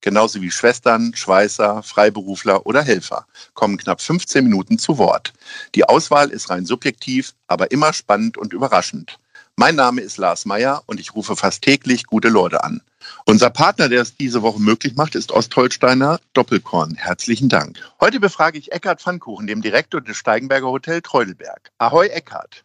genauso wie Schwestern, Schweißer, Freiberufler oder Helfer, kommen knapp 15 Minuten zu Wort. Die Auswahl ist rein subjektiv, aber immer spannend und überraschend. Mein Name ist Lars Meyer und ich rufe fast täglich gute Leute an. Unser Partner, der es diese Woche möglich macht, ist Ostholsteiner Doppelkorn. Herzlichen Dank. Heute befrage ich Eckhard Pfannkuchen, dem Direktor des Steigenberger Hotel Treudelberg. Ahoi, Eckhard.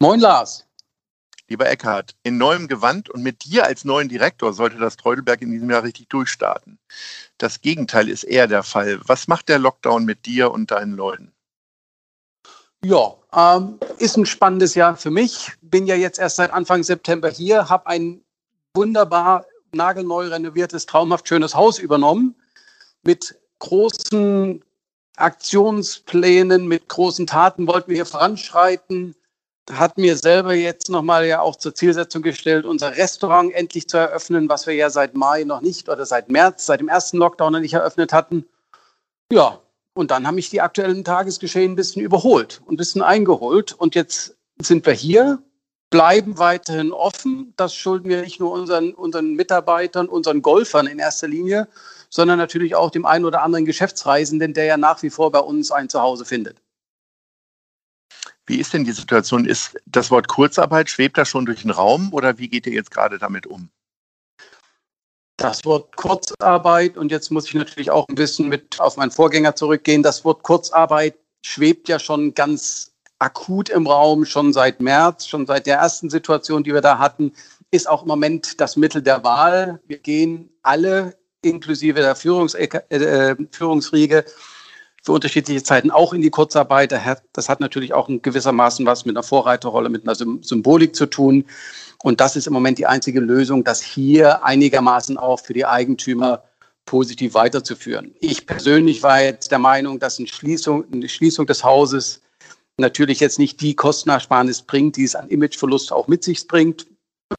Moin, Lars. Lieber Eckhard, in neuem Gewand und mit dir als neuen Direktor sollte das Treudelberg in diesem Jahr richtig durchstarten. Das Gegenteil ist eher der Fall. Was macht der Lockdown mit dir und deinen Leuten? Ja, ähm, ist ein spannendes Jahr für mich. Bin ja jetzt erst seit Anfang September hier, habe ein wunderbar nagelneu renoviertes, traumhaft schönes Haus übernommen mit großen Aktionsplänen, mit großen Taten wollten wir hier voranschreiten hat mir selber jetzt nochmal ja auch zur Zielsetzung gestellt, unser Restaurant endlich zu eröffnen, was wir ja seit Mai noch nicht oder seit März, seit dem ersten Lockdown noch nicht eröffnet hatten. Ja, und dann haben mich die aktuellen Tagesgeschehen ein bisschen überholt und ein bisschen eingeholt. Und jetzt sind wir hier, bleiben weiterhin offen. Das schulden wir nicht nur unseren, unseren Mitarbeitern, unseren Golfern in erster Linie, sondern natürlich auch dem einen oder anderen Geschäftsreisenden, der ja nach wie vor bei uns ein Zuhause findet. Wie ist denn die Situation? Ist das Wort Kurzarbeit, schwebt das schon durch den Raum oder wie geht ihr jetzt gerade damit um? Das Wort Kurzarbeit, und jetzt muss ich natürlich auch ein bisschen mit auf meinen Vorgänger zurückgehen, das Wort Kurzarbeit schwebt ja schon ganz akut im Raum, schon seit März, schon seit der ersten Situation, die wir da hatten, ist auch im Moment das Mittel der Wahl. Wir gehen alle, inklusive der Führungs äh, Führungsriege, für unterschiedliche Zeiten auch in die Kurzarbeit. Das hat natürlich auch in gewissermaßen was mit einer Vorreiterrolle, mit einer Symbolik zu tun. Und das ist im Moment die einzige Lösung, das hier einigermaßen auch für die Eigentümer positiv weiterzuführen. Ich persönlich war jetzt der Meinung, dass eine Schließung, eine Schließung des Hauses natürlich jetzt nicht die Kostenersparnis bringt, die es an Imageverlust auch mit sich bringt.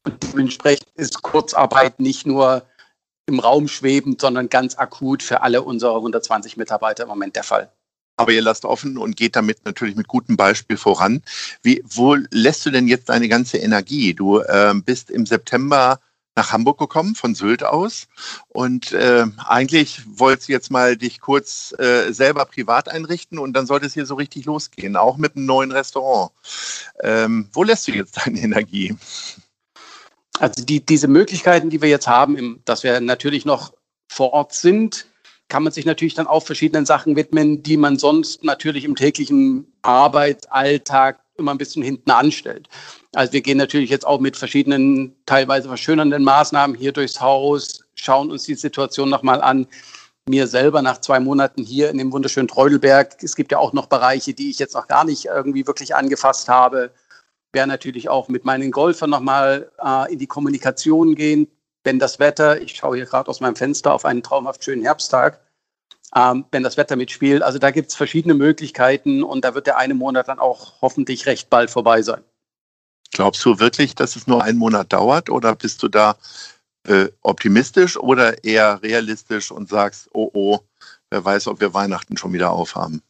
Und dementsprechend ist Kurzarbeit nicht nur im Raum schwebend, sondern ganz akut für alle unsere 120 Mitarbeiter im Moment der Fall. Aber ihr lasst offen und geht damit natürlich mit gutem Beispiel voran. Wie, wo lässt du denn jetzt deine ganze Energie? Du äh, bist im September nach Hamburg gekommen, von Sylt aus. Und äh, eigentlich wolltest du jetzt mal dich kurz äh, selber privat einrichten und dann sollte es hier so richtig losgehen, auch mit einem neuen Restaurant. Ähm, wo lässt du jetzt deine Energie? Also die, diese Möglichkeiten, die wir jetzt haben, im, dass wir natürlich noch vor Ort sind, kann man sich natürlich dann auch verschiedenen Sachen widmen, die man sonst natürlich im täglichen Arbeitsalltag immer ein bisschen hinten anstellt. Also wir gehen natürlich jetzt auch mit verschiedenen, teilweise verschönernden Maßnahmen hier durchs Haus, schauen uns die Situation nochmal an. Mir selber nach zwei Monaten hier in dem wunderschönen Treudelberg, es gibt ja auch noch Bereiche, die ich jetzt noch gar nicht irgendwie wirklich angefasst habe werde natürlich auch mit meinen Golfern nochmal äh, in die Kommunikation gehen, wenn das Wetter, ich schaue hier gerade aus meinem Fenster auf einen traumhaft schönen Herbsttag, ähm, wenn das Wetter mitspielt. Also da gibt es verschiedene Möglichkeiten und da wird der eine Monat dann auch hoffentlich recht bald vorbei sein. Glaubst du wirklich, dass es nur einen Monat dauert oder bist du da äh, optimistisch oder eher realistisch und sagst, oh oh, wer weiß, ob wir Weihnachten schon wieder aufhaben?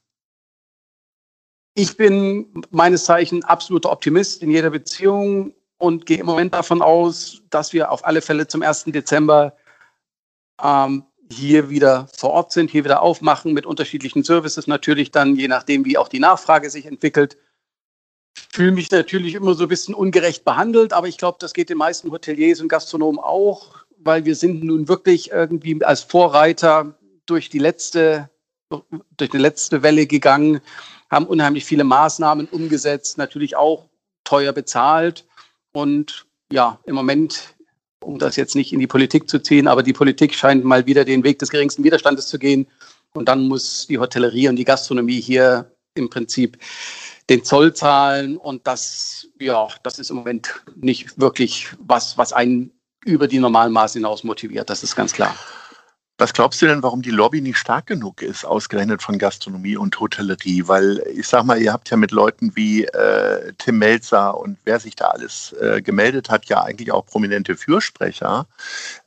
Ich bin meines Zeichen absoluter Optimist in jeder Beziehung und gehe im Moment davon aus, dass wir auf alle Fälle zum 1. Dezember ähm, hier wieder vor Ort sind, hier wieder aufmachen mit unterschiedlichen Services, natürlich dann je nachdem, wie auch die Nachfrage sich entwickelt. Fühle mich natürlich immer so ein bisschen ungerecht behandelt, aber ich glaube, das geht den meisten Hoteliers und Gastronomen auch, weil wir sind nun wirklich irgendwie als Vorreiter durch die letzte, durch die letzte Welle gegangen haben unheimlich viele Maßnahmen umgesetzt, natürlich auch teuer bezahlt. Und ja, im Moment, um das jetzt nicht in die Politik zu ziehen, aber die Politik scheint mal wieder den Weg des geringsten Widerstandes zu gehen. Und dann muss die Hotellerie und die Gastronomie hier im Prinzip den Zoll zahlen. Und das, ja, das ist im Moment nicht wirklich was, was einen über die normalen Maße hinaus motiviert. Das ist ganz klar. Was glaubst du denn, warum die Lobby nicht stark genug ist, ausgerechnet von Gastronomie und Hotellerie? Weil ich sag mal, ihr habt ja mit Leuten wie äh, Tim Melzer und wer sich da alles äh, gemeldet hat, ja eigentlich auch prominente Fürsprecher.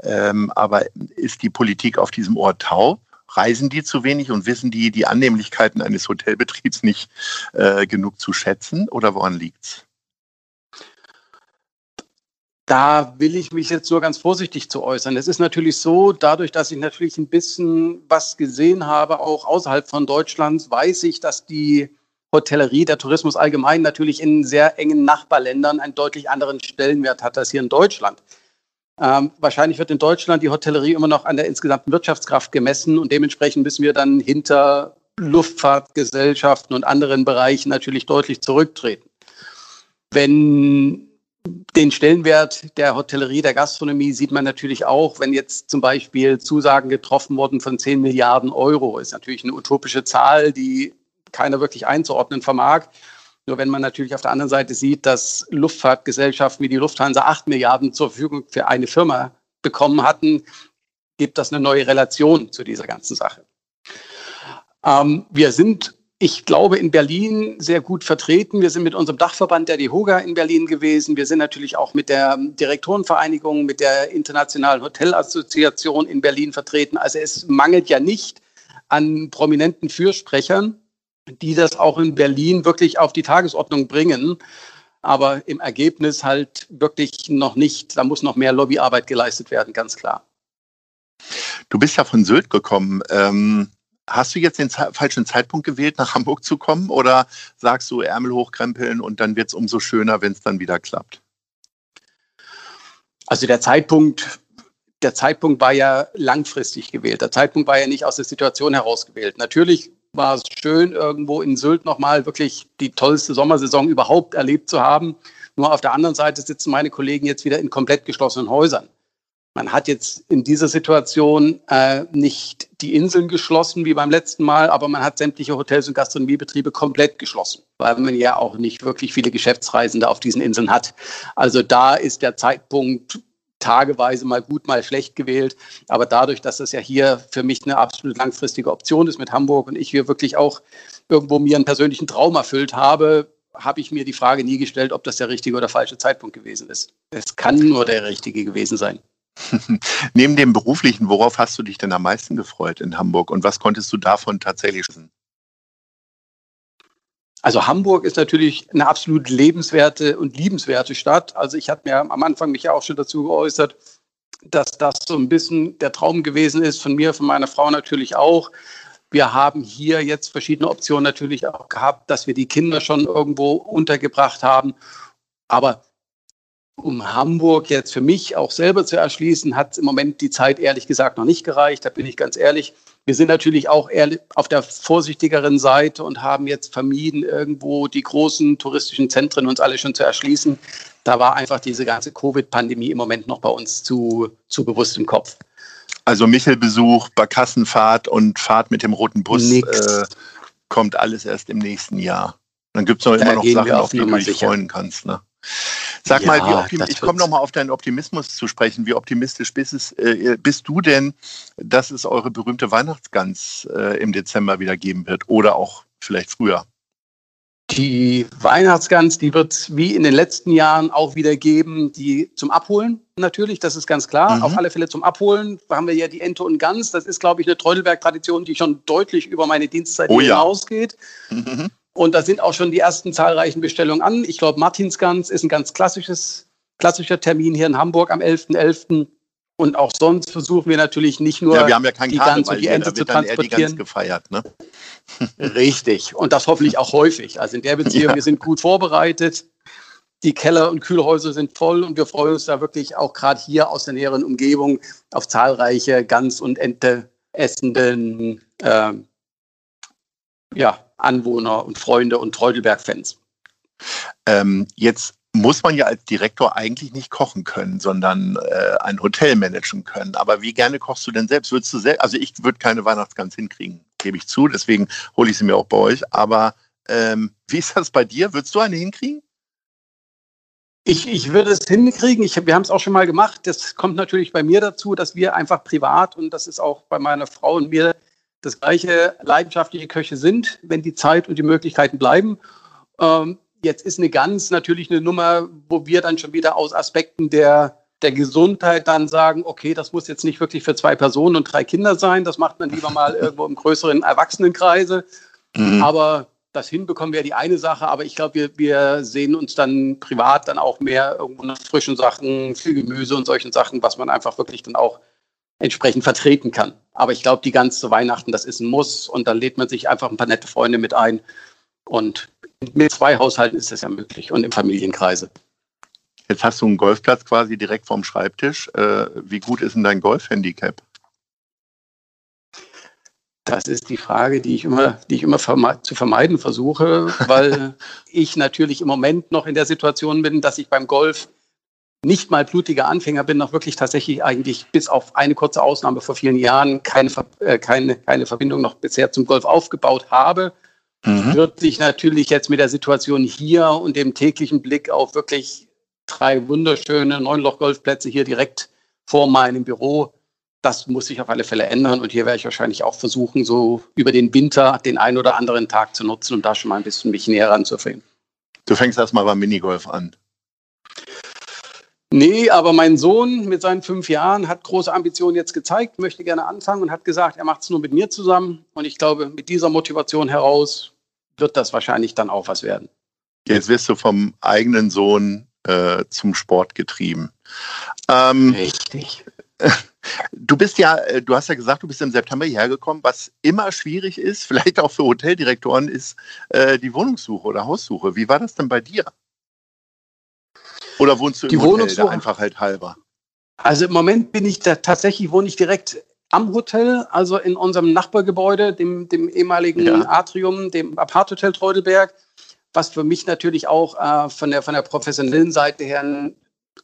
Ähm, aber ist die Politik auf diesem Ohr taub? Reisen die zu wenig und wissen die die Annehmlichkeiten eines Hotelbetriebs nicht äh, genug zu schätzen? Oder woran liegt's? Da will ich mich jetzt nur ganz vorsichtig zu äußern. Es ist natürlich so, dadurch, dass ich natürlich ein bisschen was gesehen habe, auch außerhalb von Deutschlands, weiß ich, dass die Hotellerie, der Tourismus allgemein natürlich in sehr engen Nachbarländern einen deutlich anderen Stellenwert hat als hier in Deutschland. Ähm, wahrscheinlich wird in Deutschland die Hotellerie immer noch an der insgesamten Wirtschaftskraft gemessen und dementsprechend müssen wir dann hinter Luftfahrtgesellschaften und anderen Bereichen natürlich deutlich zurücktreten. Wenn den Stellenwert der Hotellerie, der Gastronomie sieht man natürlich auch, wenn jetzt zum Beispiel Zusagen getroffen wurden von 10 Milliarden Euro. Ist natürlich eine utopische Zahl, die keiner wirklich einzuordnen vermag. Nur wenn man natürlich auf der anderen Seite sieht, dass Luftfahrtgesellschaften wie die Lufthansa 8 Milliarden zur Verfügung für eine Firma bekommen hatten, gibt das eine neue Relation zu dieser ganzen Sache. Ähm, wir sind ich glaube, in Berlin sehr gut vertreten. Wir sind mit unserem Dachverband der DIHOGA in Berlin gewesen. Wir sind natürlich auch mit der Direktorenvereinigung, mit der Internationalen Hotelassoziation in Berlin vertreten. Also es mangelt ja nicht an prominenten Fürsprechern, die das auch in Berlin wirklich auf die Tagesordnung bringen. Aber im Ergebnis halt wirklich noch nicht. Da muss noch mehr Lobbyarbeit geleistet werden, ganz klar. Du bist ja von Sylt gekommen. Ähm Hast du jetzt den falschen Zeitpunkt gewählt, nach Hamburg zu kommen oder sagst du Ärmel hochkrempeln und dann wird es umso schöner, wenn es dann wieder klappt? Also der Zeitpunkt, der Zeitpunkt war ja langfristig gewählt. Der Zeitpunkt war ja nicht aus der Situation heraus gewählt. Natürlich war es schön, irgendwo in Sylt nochmal wirklich die tollste Sommersaison überhaupt erlebt zu haben. Nur auf der anderen Seite sitzen meine Kollegen jetzt wieder in komplett geschlossenen Häusern. Man hat jetzt in dieser Situation äh, nicht die Inseln geschlossen wie beim letzten Mal, aber man hat sämtliche Hotels und Gastronomiebetriebe komplett geschlossen, weil man ja auch nicht wirklich viele Geschäftsreisende auf diesen Inseln hat. Also da ist der Zeitpunkt tageweise mal gut, mal schlecht gewählt. Aber dadurch, dass das ja hier für mich eine absolut langfristige Option ist mit Hamburg und ich hier wirklich auch irgendwo mir einen persönlichen Traum erfüllt habe, habe ich mir die Frage nie gestellt, ob das der richtige oder falsche Zeitpunkt gewesen ist. Es kann nur der richtige gewesen sein. Neben dem beruflichen, worauf hast du dich denn am meisten gefreut in Hamburg und was konntest du davon tatsächlich wissen? Also Hamburg ist natürlich eine absolut lebenswerte und liebenswerte Stadt. Also ich hatte mir am Anfang mich ja auch schon dazu geäußert, dass das so ein bisschen der Traum gewesen ist, von mir, von meiner Frau natürlich auch. Wir haben hier jetzt verschiedene Optionen natürlich auch gehabt, dass wir die Kinder schon irgendwo untergebracht haben. Aber um Hamburg jetzt für mich auch selber zu erschließen, hat im Moment die Zeit ehrlich gesagt noch nicht gereicht. Da bin ich ganz ehrlich. Wir sind natürlich auch auf der vorsichtigeren Seite und haben jetzt vermieden, irgendwo die großen touristischen Zentren uns alle schon zu erschließen. Da war einfach diese ganze Covid-Pandemie im Moment noch bei uns zu, zu bewusst im Kopf. Also Michelbesuch, Barkassenfahrt und Fahrt mit dem roten Bus äh, kommt alles erst im nächsten Jahr. Dann gibt es noch immer noch Sachen, auf die du dich freuen kannst. Ne? Sag ja, mal, ich komme nochmal auf deinen Optimismus zu sprechen. Wie optimistisch bist, es, äh, bist, du denn, dass es eure berühmte Weihnachtsgans äh, im Dezember wieder geben wird oder auch vielleicht früher? Die Weihnachtsgans, die wird es wie in den letzten Jahren auch wieder geben, die zum Abholen natürlich, das ist ganz klar. Mhm. Auf alle Fälle zum Abholen haben wir ja die Ente und Gans. Das ist, glaube ich, eine Treudelberg-Tradition, die schon deutlich über meine Dienstzeit oh, hinausgeht. Ja. Mhm. Und da sind auch schon die ersten zahlreichen Bestellungen an. Ich glaube, Martinsgans ist ein ganz klassisches, klassischer Termin hier in Hamburg am 11.11. .11. Und auch sonst versuchen wir natürlich nicht nur ja, wir haben ja kein die Gans und die Ente zu transportieren. gefeiert, ne? Richtig. Und das hoffentlich auch häufig. Also in der Beziehung, ja. wir sind gut vorbereitet. Die Keller und Kühlhäuser sind voll und wir freuen uns da wirklich auch gerade hier aus der näheren Umgebung auf zahlreiche Gans- und Ente essenden äh, ja, Anwohner und Freunde und Treudelberg-Fans. Ähm, jetzt muss man ja als Direktor eigentlich nicht kochen können, sondern äh, ein Hotel managen können. Aber wie gerne kochst du denn selbst? Würdest du selbst? Also ich würde keine Weihnachtsgans hinkriegen, gebe ich zu. Deswegen hole ich sie mir auch bei euch. Aber ähm, wie ist das bei dir? Würdest du eine hinkriegen? Ich, ich würde es hinkriegen. Ich, wir haben es auch schon mal gemacht. Das kommt natürlich bei mir dazu, dass wir einfach privat und das ist auch bei meiner Frau und mir das gleiche leidenschaftliche Köche sind, wenn die Zeit und die Möglichkeiten bleiben. Ähm, jetzt ist eine Gans natürlich eine Nummer, wo wir dann schon wieder aus Aspekten der, der Gesundheit dann sagen, okay, das muss jetzt nicht wirklich für zwei Personen und drei Kinder sein. Das macht man lieber mal irgendwo im größeren Erwachsenenkreise. Mhm. Aber das hinbekommen wäre die eine Sache, aber ich glaube, wir, wir sehen uns dann privat dann auch mehr irgendwo nach frischen Sachen, viel Gemüse und solchen Sachen, was man einfach wirklich dann auch entsprechend vertreten kann. Aber ich glaube, die ganze Weihnachten, das ist ein Muss und dann lädt man sich einfach ein paar nette Freunde mit ein. Und mit zwei Haushalten ist das ja möglich und im Familienkreise. Jetzt hast du einen Golfplatz quasi direkt vorm Schreibtisch. Äh, wie gut ist denn dein Golfhandicap? Das ist die Frage, die ich immer, die ich immer verme zu vermeiden versuche, weil ich natürlich im Moment noch in der Situation bin, dass ich beim Golf nicht mal blutiger Anfänger bin, noch wirklich tatsächlich eigentlich bis auf eine kurze Ausnahme vor vielen Jahren keine, äh, keine, keine Verbindung noch bisher zum Golf aufgebaut habe. Mhm. Wird sich natürlich jetzt mit der Situation hier und dem täglichen Blick auf wirklich drei wunderschöne Neunloch-Golfplätze hier direkt vor meinem Büro das muss sich auf alle Fälle ändern. Und hier werde ich wahrscheinlich auch versuchen, so über den Winter den einen oder anderen Tag zu nutzen, um da schon mal ein bisschen mich näher ranzuführen. Du fängst erstmal beim Minigolf an. Nee, aber mein Sohn mit seinen fünf Jahren hat große Ambitionen jetzt gezeigt, möchte gerne anfangen und hat gesagt, er macht es nur mit mir zusammen. Und ich glaube, mit dieser Motivation heraus wird das wahrscheinlich dann auch was werden. Jetzt wirst du vom eigenen Sohn äh, zum Sport getrieben. Ähm, Richtig. Du bist ja, äh, du hast ja gesagt, du bist im September hierher gekommen. Was immer schwierig ist, vielleicht auch für Hoteldirektoren, ist äh, die Wohnungssuche oder Haussuche. Wie war das denn bei dir? Oder wohnst du die im Hotel einfach halt halber? Also im Moment bin ich da tatsächlich, wohne ich direkt am Hotel, also in unserem Nachbargebäude, dem, dem ehemaligen ja. Atrium, dem Apart-Hotel Treudelberg, was für mich natürlich auch äh, von, der, von der professionellen Seite her ein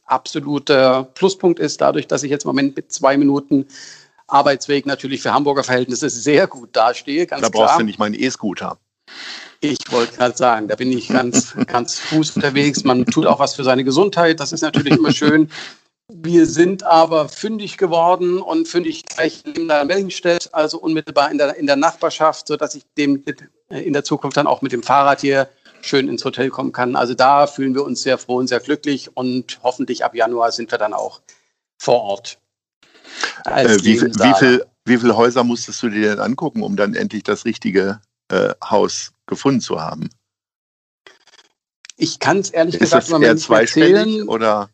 absoluter Pluspunkt ist, dadurch, dass ich jetzt im Moment mit zwei Minuten Arbeitsweg natürlich für Hamburger Verhältnisse sehr gut dastehe. Da brauchst klar. du nicht meinen E-Scooter. Ich wollte gerade sagen, da bin ich ganz, ganz Fuß unterwegs. Man tut auch was für seine Gesundheit. Das ist natürlich immer schön. Wir sind aber fündig geworden und fündig gleich neben der Mellingstedt, also unmittelbar in der, in der Nachbarschaft, sodass ich dem in der Zukunft dann auch mit dem Fahrrad hier schön ins Hotel kommen kann. Also da fühlen wir uns sehr froh und sehr glücklich und hoffentlich ab Januar sind wir dann auch vor Ort. Äh, wie, wie, viel, wie viele Häuser musstest du dir denn angucken, um dann endlich das richtige äh, Haus gefunden zu haben? Ich kann es ehrlich Ist gesagt es eher zweistellig oder,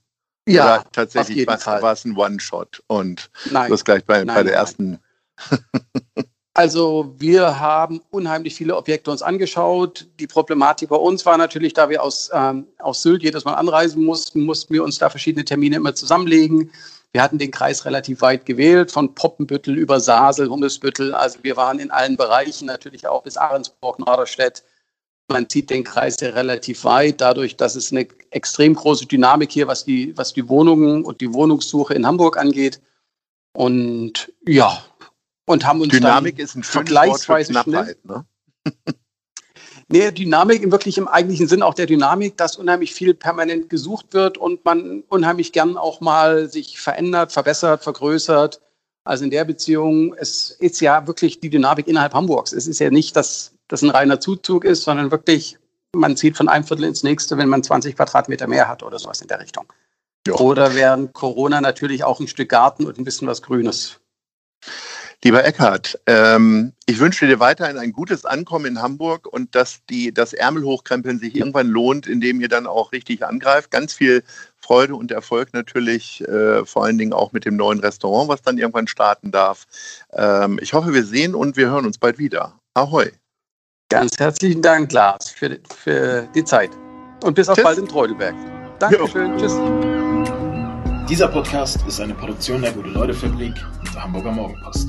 ja, oder tatsächlich war es ein One-Shot und Nein. du hast gleich bei, Nein, bei der ersten Also wir haben unheimlich viele Objekte uns angeschaut. Die Problematik bei uns war natürlich, da wir aus, ähm, aus Sylt jedes Mal anreisen mussten, mussten wir uns da verschiedene Termine immer zusammenlegen. Wir hatten den Kreis relativ weit gewählt, von Poppenbüttel über Sasel, Hummelsbüttel. Also wir waren in allen Bereichen, natürlich auch bis Ahrensburg, Norderstedt. Man zieht den Kreis ja relativ weit, dadurch, dass es eine extrem große Dynamik hier, was die, was die Wohnungen und die Wohnungssuche in Hamburg angeht. Und ja, und haben uns Dynamik ist ein vergleichsweise Knappheit, ne? Nee, Dynamik im wirklich im eigentlichen Sinn auch der Dynamik, dass unheimlich viel permanent gesucht wird und man unheimlich gern auch mal sich verändert, verbessert, vergrößert. Also in der Beziehung, es ist ja wirklich die Dynamik innerhalb Hamburgs. Es ist ja nicht, dass das ein reiner Zuzug ist, sondern wirklich, man zieht von einem Viertel ins nächste, wenn man 20 Quadratmeter mehr hat oder sowas in der Richtung. Jo. Oder während Corona natürlich auch ein Stück Garten und ein bisschen was Grünes. Lieber Eckhard, ähm, ich wünsche dir weiterhin ein gutes Ankommen in Hamburg und dass die, das Ärmelhochkrempeln sich irgendwann lohnt, indem ihr dann auch richtig angreift. Ganz viel Freude und Erfolg natürlich, äh, vor allen Dingen auch mit dem neuen Restaurant, was dann irgendwann starten darf. Ähm, ich hoffe, wir sehen und wir hören uns bald wieder. Ahoi. Ganz herzlichen Dank, Lars, für, für die Zeit. Und bis auf Tschüss. bald in Treudelberg. Dankeschön. Jo. Tschüss. Dieser Podcast ist eine Produktion der Gute-Leute-Fabrik und der Hamburger Morgenpost.